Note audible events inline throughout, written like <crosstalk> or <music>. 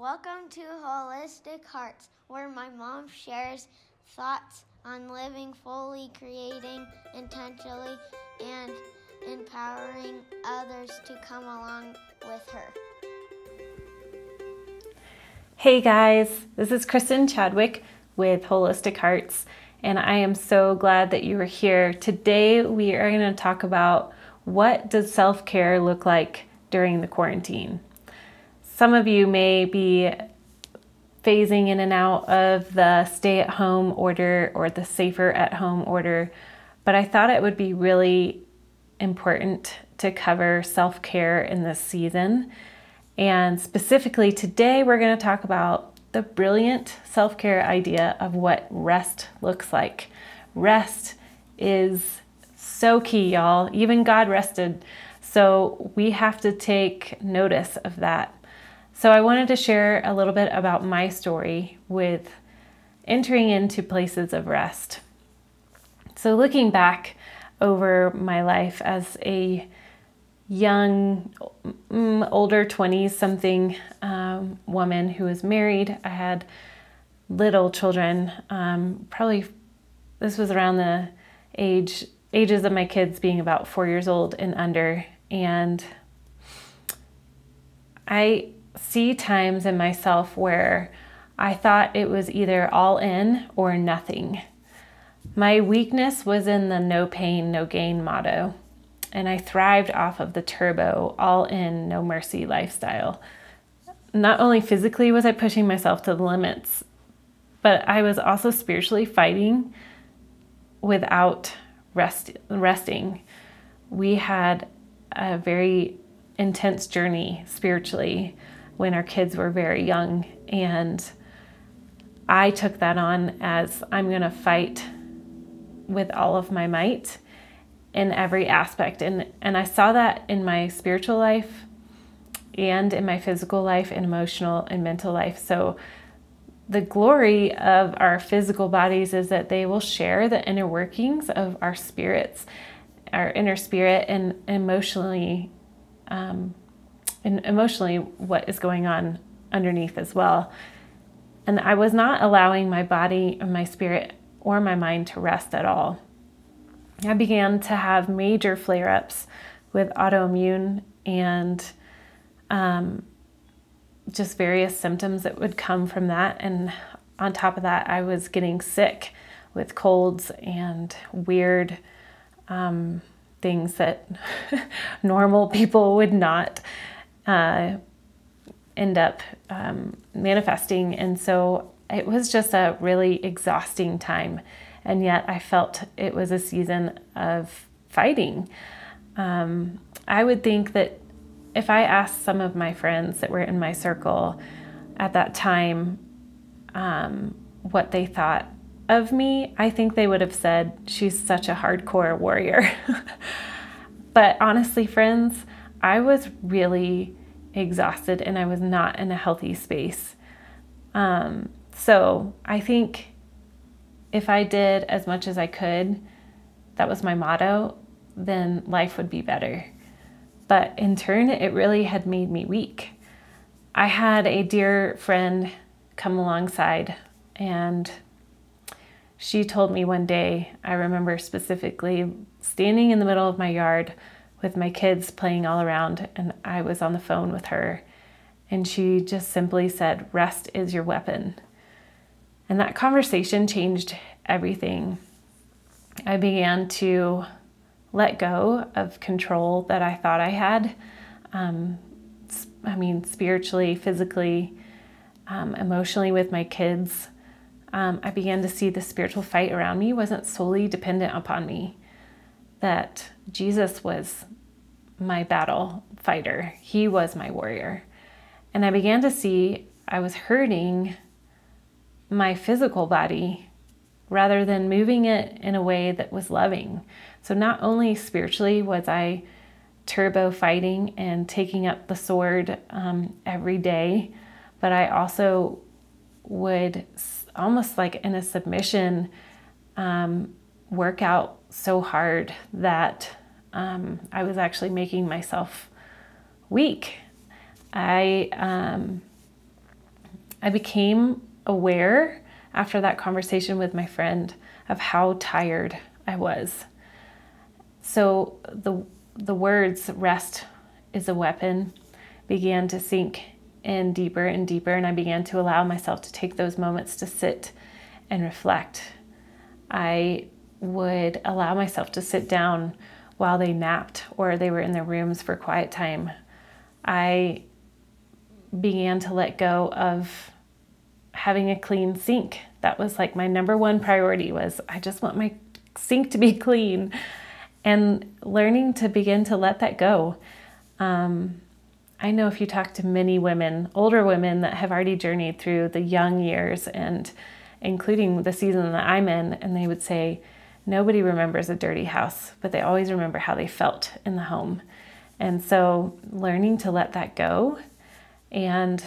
Welcome to Holistic Hearts, where my mom shares thoughts on living fully, creating intentionally, and empowering others to come along with her. Hey guys, this is Kristen Chadwick with Holistic Hearts, and I am so glad that you are here. Today we are going to talk about what does self-care look like during the quarantine. Some of you may be phasing in and out of the stay at home order or the safer at home order, but I thought it would be really important to cover self care in this season. And specifically today, we're going to talk about the brilliant self care idea of what rest looks like. Rest is so key, y'all. Even God rested. So we have to take notice of that. So I wanted to share a little bit about my story with entering into places of rest. So looking back over my life as a young, mm, older 20s something um, woman who was married, I had little children. Um, probably this was around the age ages of my kids being about four years old and under, and I see times in myself where I thought it was either all in or nothing. My weakness was in the no pain, no gain motto, and I thrived off of the turbo, all in, no mercy lifestyle. Not only physically was I pushing myself to the limits, but I was also spiritually fighting without rest, resting. We had a very intense journey spiritually when our kids were very young. And I took that on as I'm going to fight with all of my might in every aspect. And, and I saw that in my spiritual life and in my physical life and emotional and mental life. So the glory of our physical bodies is that they will share the inner workings of our spirits, our inner spirit, and emotionally um, and emotionally what is going on underneath as well. And I was not allowing my body and my spirit or my mind to rest at all. I began to have major flare ups with autoimmune and um, just various symptoms that would come from that. And on top of that, I was getting sick with colds and weird um, things that <laughs> normal people would not uh, end up um, manifesting. And so it was just a really exhausting time. And yet I felt it was a season of fighting. Um, I would think that if I asked some of my friends that were in my circle at that time um, what they thought of me, I think they would have said, She's such a hardcore warrior. <laughs> but honestly, friends, I was really exhausted and I was not in a healthy space. Um, so I think if I did as much as I could, that was my motto, then life would be better. But in turn, it really had made me weak. I had a dear friend come alongside, and she told me one day, I remember specifically standing in the middle of my yard with my kids playing all around, and I was on the phone with her. And she just simply said, Rest is your weapon. And that conversation changed everything. I began to let go of control that I thought I had. Um, I mean, spiritually, physically, um, emotionally with my kids. Um, I began to see the spiritual fight around me wasn't solely dependent upon me that Jesus was my battle fighter, He was my warrior. And I began to see I was hurting my physical body rather than moving it in a way that was loving. So, not only spiritually was I turbo fighting and taking up the sword um, every day, but I also would almost like in a submission um, work out so hard that um, I was actually making myself weak. I um, I became aware after that conversation with my friend of how tired I was. So the the words rest is a weapon began to sink in deeper and deeper and I began to allow myself to take those moments to sit and reflect. I would allow myself to sit down while they napped or they were in their rooms for quiet time. I began to let go of having a clean sink. That was like my number one priority was I just want my sink to be <laughs> clean and learning to begin to let that go. Um, I know if you talk to many women, older women that have already journeyed through the young years and including the season that I'm in, and they would say, nobody remembers a dirty house, but they always remember how they felt in the home. And so learning to let that go and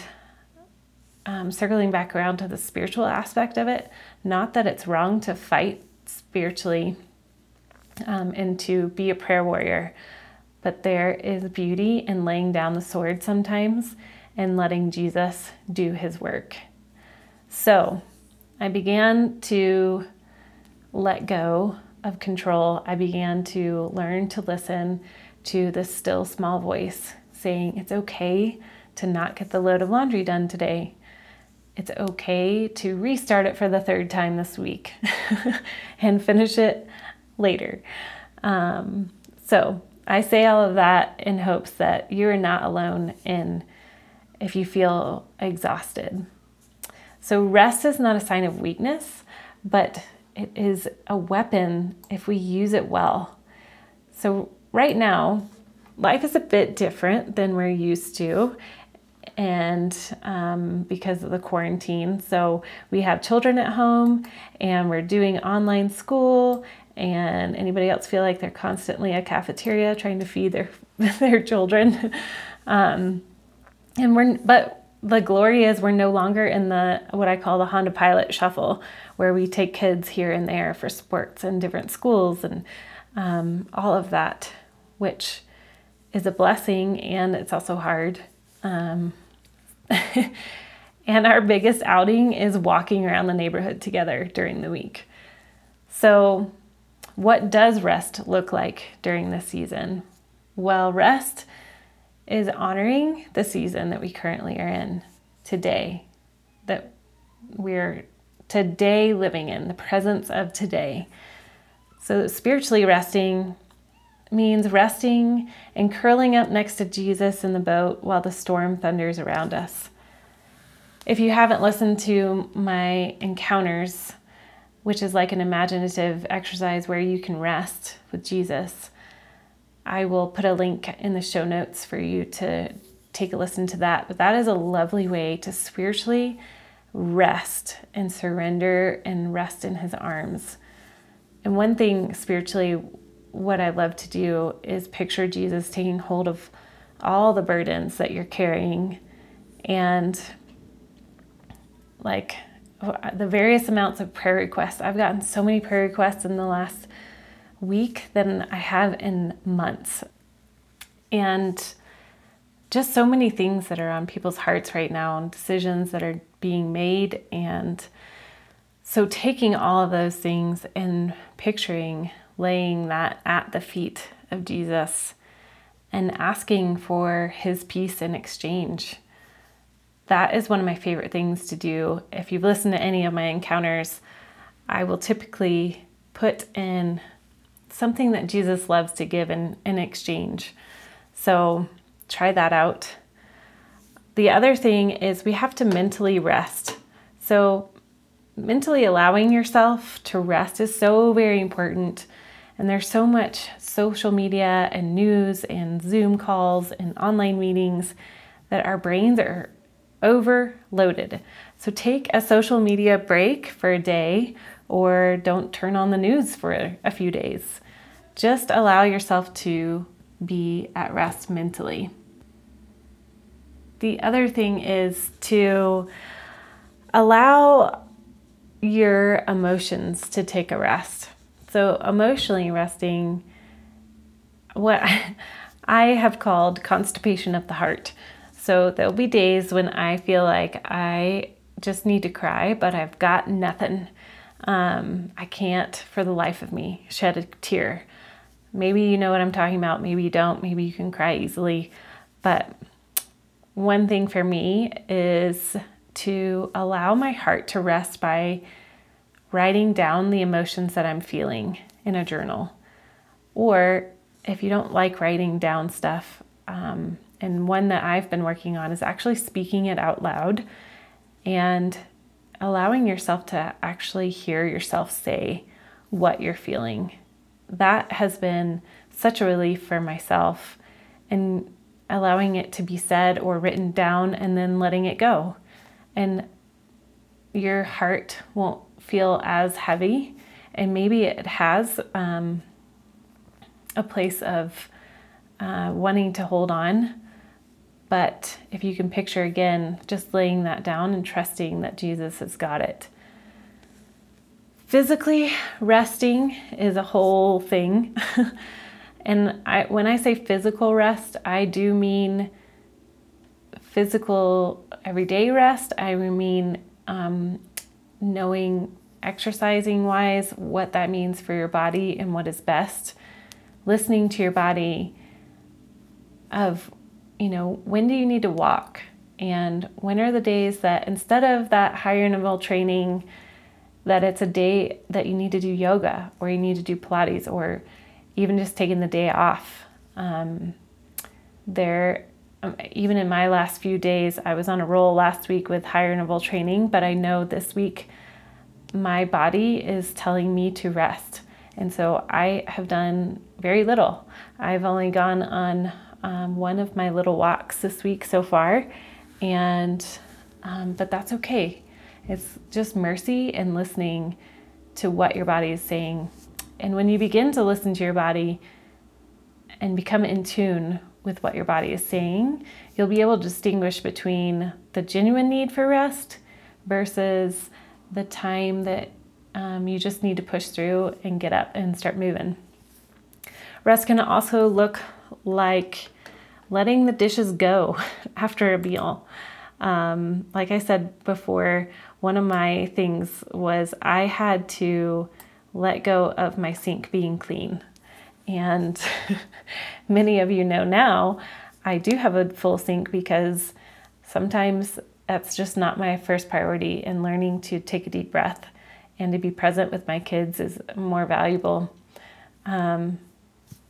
um, circling back around to the spiritual aspect of it, not that it's wrong to fight spiritually um, and to be a prayer warrior, but there is beauty in laying down the sword sometimes and letting Jesus do his work. So I began to let go of control. I began to learn to listen to the still small voice saying, It's okay to not get the load of laundry done today. It's okay to restart it for the third time this week <laughs> and finish it later. Um, so I say all of that in hopes that you're not alone in if you feel exhausted. So, rest is not a sign of weakness, but it is a weapon if we use it well. So, right now, life is a bit different than we're used to, and um, because of the quarantine. So, we have children at home and we're doing online school and anybody else feel like they're constantly a cafeteria trying to feed their <laughs> their children um, and we're but the glory is we're no longer in the what I call the Honda Pilot shuffle, where we take kids here and there for sports and different schools and um, all of that, which is a blessing and it's also hard. Um, <laughs> and our biggest outing is walking around the neighborhood together during the week. So what does rest look like during this season? Well, rest is honoring the season that we currently are in today, that we're today living in, the presence of today. So, spiritually resting means resting and curling up next to Jesus in the boat while the storm thunders around us. If you haven't listened to my encounters, which is like an imaginative exercise where you can rest with Jesus. I will put a link in the show notes for you to take a listen to that. But that is a lovely way to spiritually rest and surrender and rest in His arms. And one thing spiritually, what I love to do is picture Jesus taking hold of all the burdens that you're carrying and like the various amounts of prayer requests. I've gotten so many prayer requests in the last week than I have in months. And just so many things that are on people's hearts right now and decisions that are being made. And so taking all of those things and picturing laying that at the feet of Jesus and asking for his peace in exchange that is one of my favorite things to do. If you've listened to any of my encounters, I will typically put in something that Jesus loves to give in, in exchange. So try that out. The other thing is we have to mentally rest. So, mentally allowing yourself to rest is so very important. And there's so much social media and news and Zoom calls and online meetings that our brains are overloaded. So take a social media break for a day or don't turn on the news for a few days. Just allow yourself to be at rest mentally. The other thing is to allow your emotions to take a rest. So, emotionally resting, what <laughs> I have called constipation of the heart. So there'll be days when I feel like I just need to cry, but I've got nothing. Um, I can't, for the life of me, shed a tear. Maybe you know what I'm talking about, maybe you don't, maybe you can cry easily. But one thing for me is to allow my heart to rest by writing down the emotions that I'm feeling in a journal. Or if you don't like writing down stuff, um, and one that I've been working on is actually speaking it out loud and allowing yourself to actually hear yourself say what you're feeling. That has been such a relief for myself and allowing it to be said or written down and then letting it go. And your heart won't feel as heavy. And maybe it has um, a place of uh, wanting to hold on but if you can picture again, just laying that down and trusting that Jesus has got it. Physically, resting is a whole thing. <laughs> and I, when I say physical rest, I do mean physical everyday rest. I mean um, knowing exercising wise what that means for your body and what is best. Listening to your body of you know, when do you need to walk? And when are the days that instead of that higher interval training, that it's a day that you need to do yoga or you need to do Pilates or even just taking the day off. Um, there, um, even in my last few days, I was on a roll last week with higher interval training, but I know this week my body is telling me to rest. And so I have done very little. I've only gone on um, one of my little walks this week so far, and um, but that's okay. It's just mercy and listening to what your body is saying. And when you begin to listen to your body and become in tune with what your body is saying, you'll be able to distinguish between the genuine need for rest versus the time that um, you just need to push through and get up and start moving. Rest can also look like letting the dishes go <laughs> after a meal. Um, like I said before, one of my things was I had to let go of my sink being clean. And <laughs> many of you know now I do have a full sink because sometimes that's just not my first priority, and learning to take a deep breath and to be present with my kids is more valuable. Um,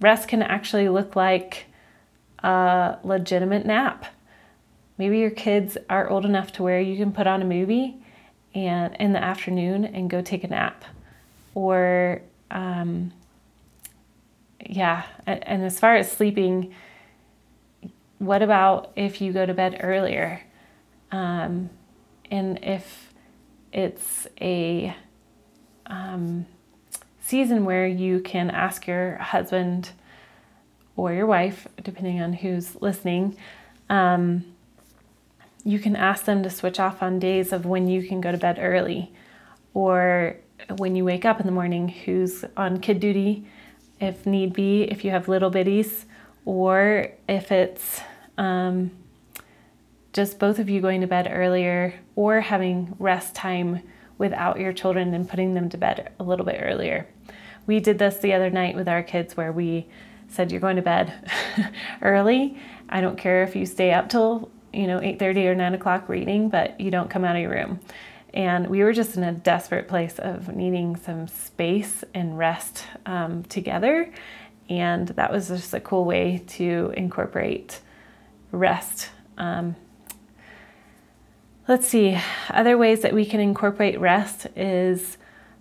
rest can actually look like a legitimate nap. Maybe your kids are old enough to where you can put on a movie and in the afternoon and go take a nap. Or um, yeah, and as far as sleeping, what about if you go to bed earlier? Um, and if it's a um, season where you can ask your husband or your wife, depending on who's listening, um, you can ask them to switch off on days of when you can go to bed early or when you wake up in the morning, who's on kid duty, if need be, if you have little biddies, or if it's um, just both of you going to bed earlier or having rest time without your children and putting them to bed a little bit earlier. We did this the other night with our kids where we said you're going to bed <laughs> early. I don't care if you stay up till you know 8:30 or 9 o'clock reading, but you don't come out of your room. And we were just in a desperate place of needing some space and rest um, together. And that was just a cool way to incorporate rest. Um, let's see, other ways that we can incorporate rest is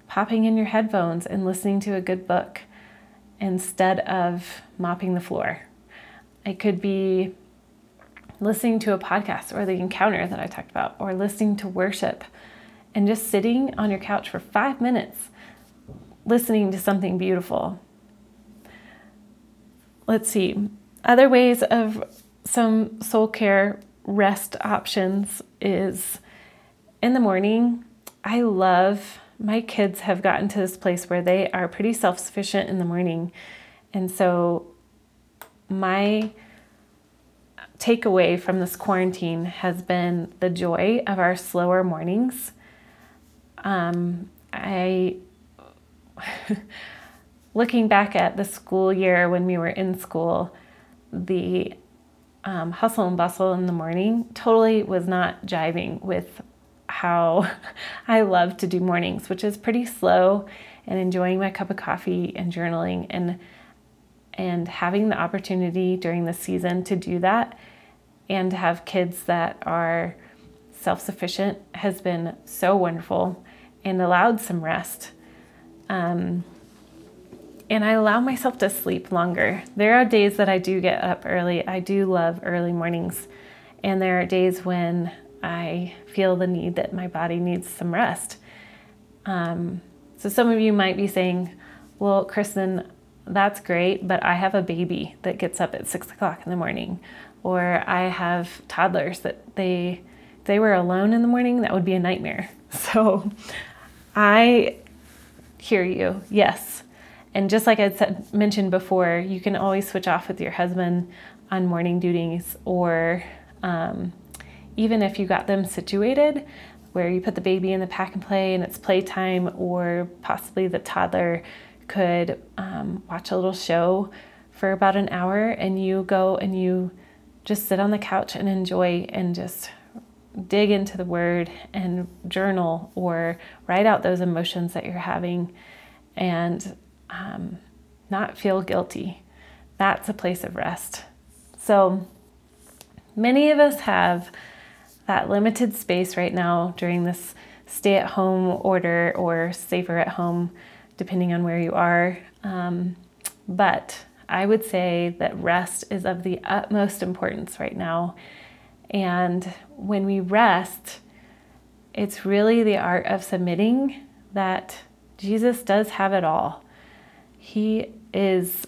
popping in your headphones and listening to a good book instead of mopping the floor. It could be listening to a podcast or the encounter that I talked about, or listening to worship and just sitting on your couch for five minutes listening to something beautiful. Let's see. Other ways of some soul care rest options is in the morning. I love my kids have gotten to this place where they are pretty self sufficient in the morning. And so my takeaway from this quarantine has been the joy of our slower mornings. Um, I, <laughs> looking back at the school year when we were in school, the um, hustle and bustle in the morning totally was not jiving with how <laughs> I love to do mornings, which is pretty slow and enjoying my cup of coffee and journaling and and having the opportunity during the season to do that and to have kids that are self-sufficient has been so wonderful and allowed some rest. Um, and I allow myself to sleep longer. There are days that I do get up early. I do love early mornings. And there are days when I feel the need that my body needs some rest. Um, so some of you might be saying, well, Kristen, that's great, but I have a baby that gets up at six o'clock in the morning, or I have toddlers that they if they were alone in the morning, that would be a nightmare. <laughs> So I hear you. Yes, and just like I said, mentioned before, you can always switch off with your husband on morning duties, or um, even if you got them situated where you put the baby in the pack and play and it's playtime, or possibly the toddler could um, watch a little show for about an hour and you go and you just sit on the couch and enjoy and just dig into the word and journal or write out those emotions that you're having and um, not feel guilty. That's a place of rest. So many of us have that limited space right now during this stay at home order or safer at home, depending on where you are. Um, but I would say that rest is of the utmost importance right now. And when we rest, it's really the art of submitting that Jesus does have it all. He is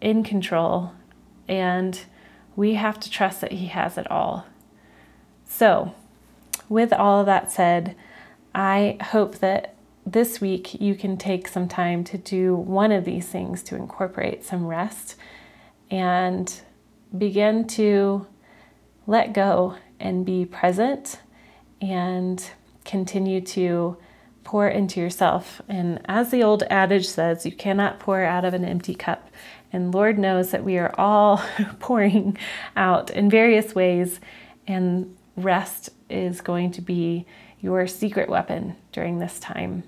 in control, and we have to trust that He has it all. So, with all of that said, I hope that this week you can take some time to do one of these things to incorporate some rest and begin to let go and be present and continue to pour into yourself. And as the old adage says, you cannot pour out of an empty cup. And Lord knows that we are all <laughs> pouring out in various ways, and rest is going to be your secret weapon during this time.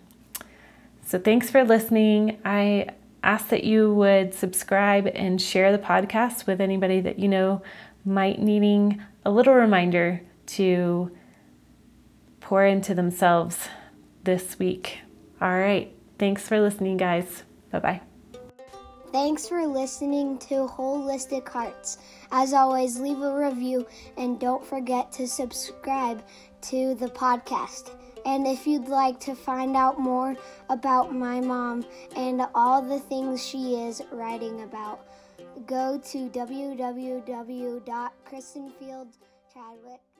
So, thanks for listening. I ask that you would subscribe and share the podcast with anybody that you know might needing a little reminder to pour into themselves this week. All right. Thanks for listening, guys. Bye bye. Thanks for listening to Holistic Hearts. As always, leave a review and don't forget to subscribe to the podcast. And if you'd like to find out more about my mom and all the things she is writing about, go to www.kristenfieldchadwick.com.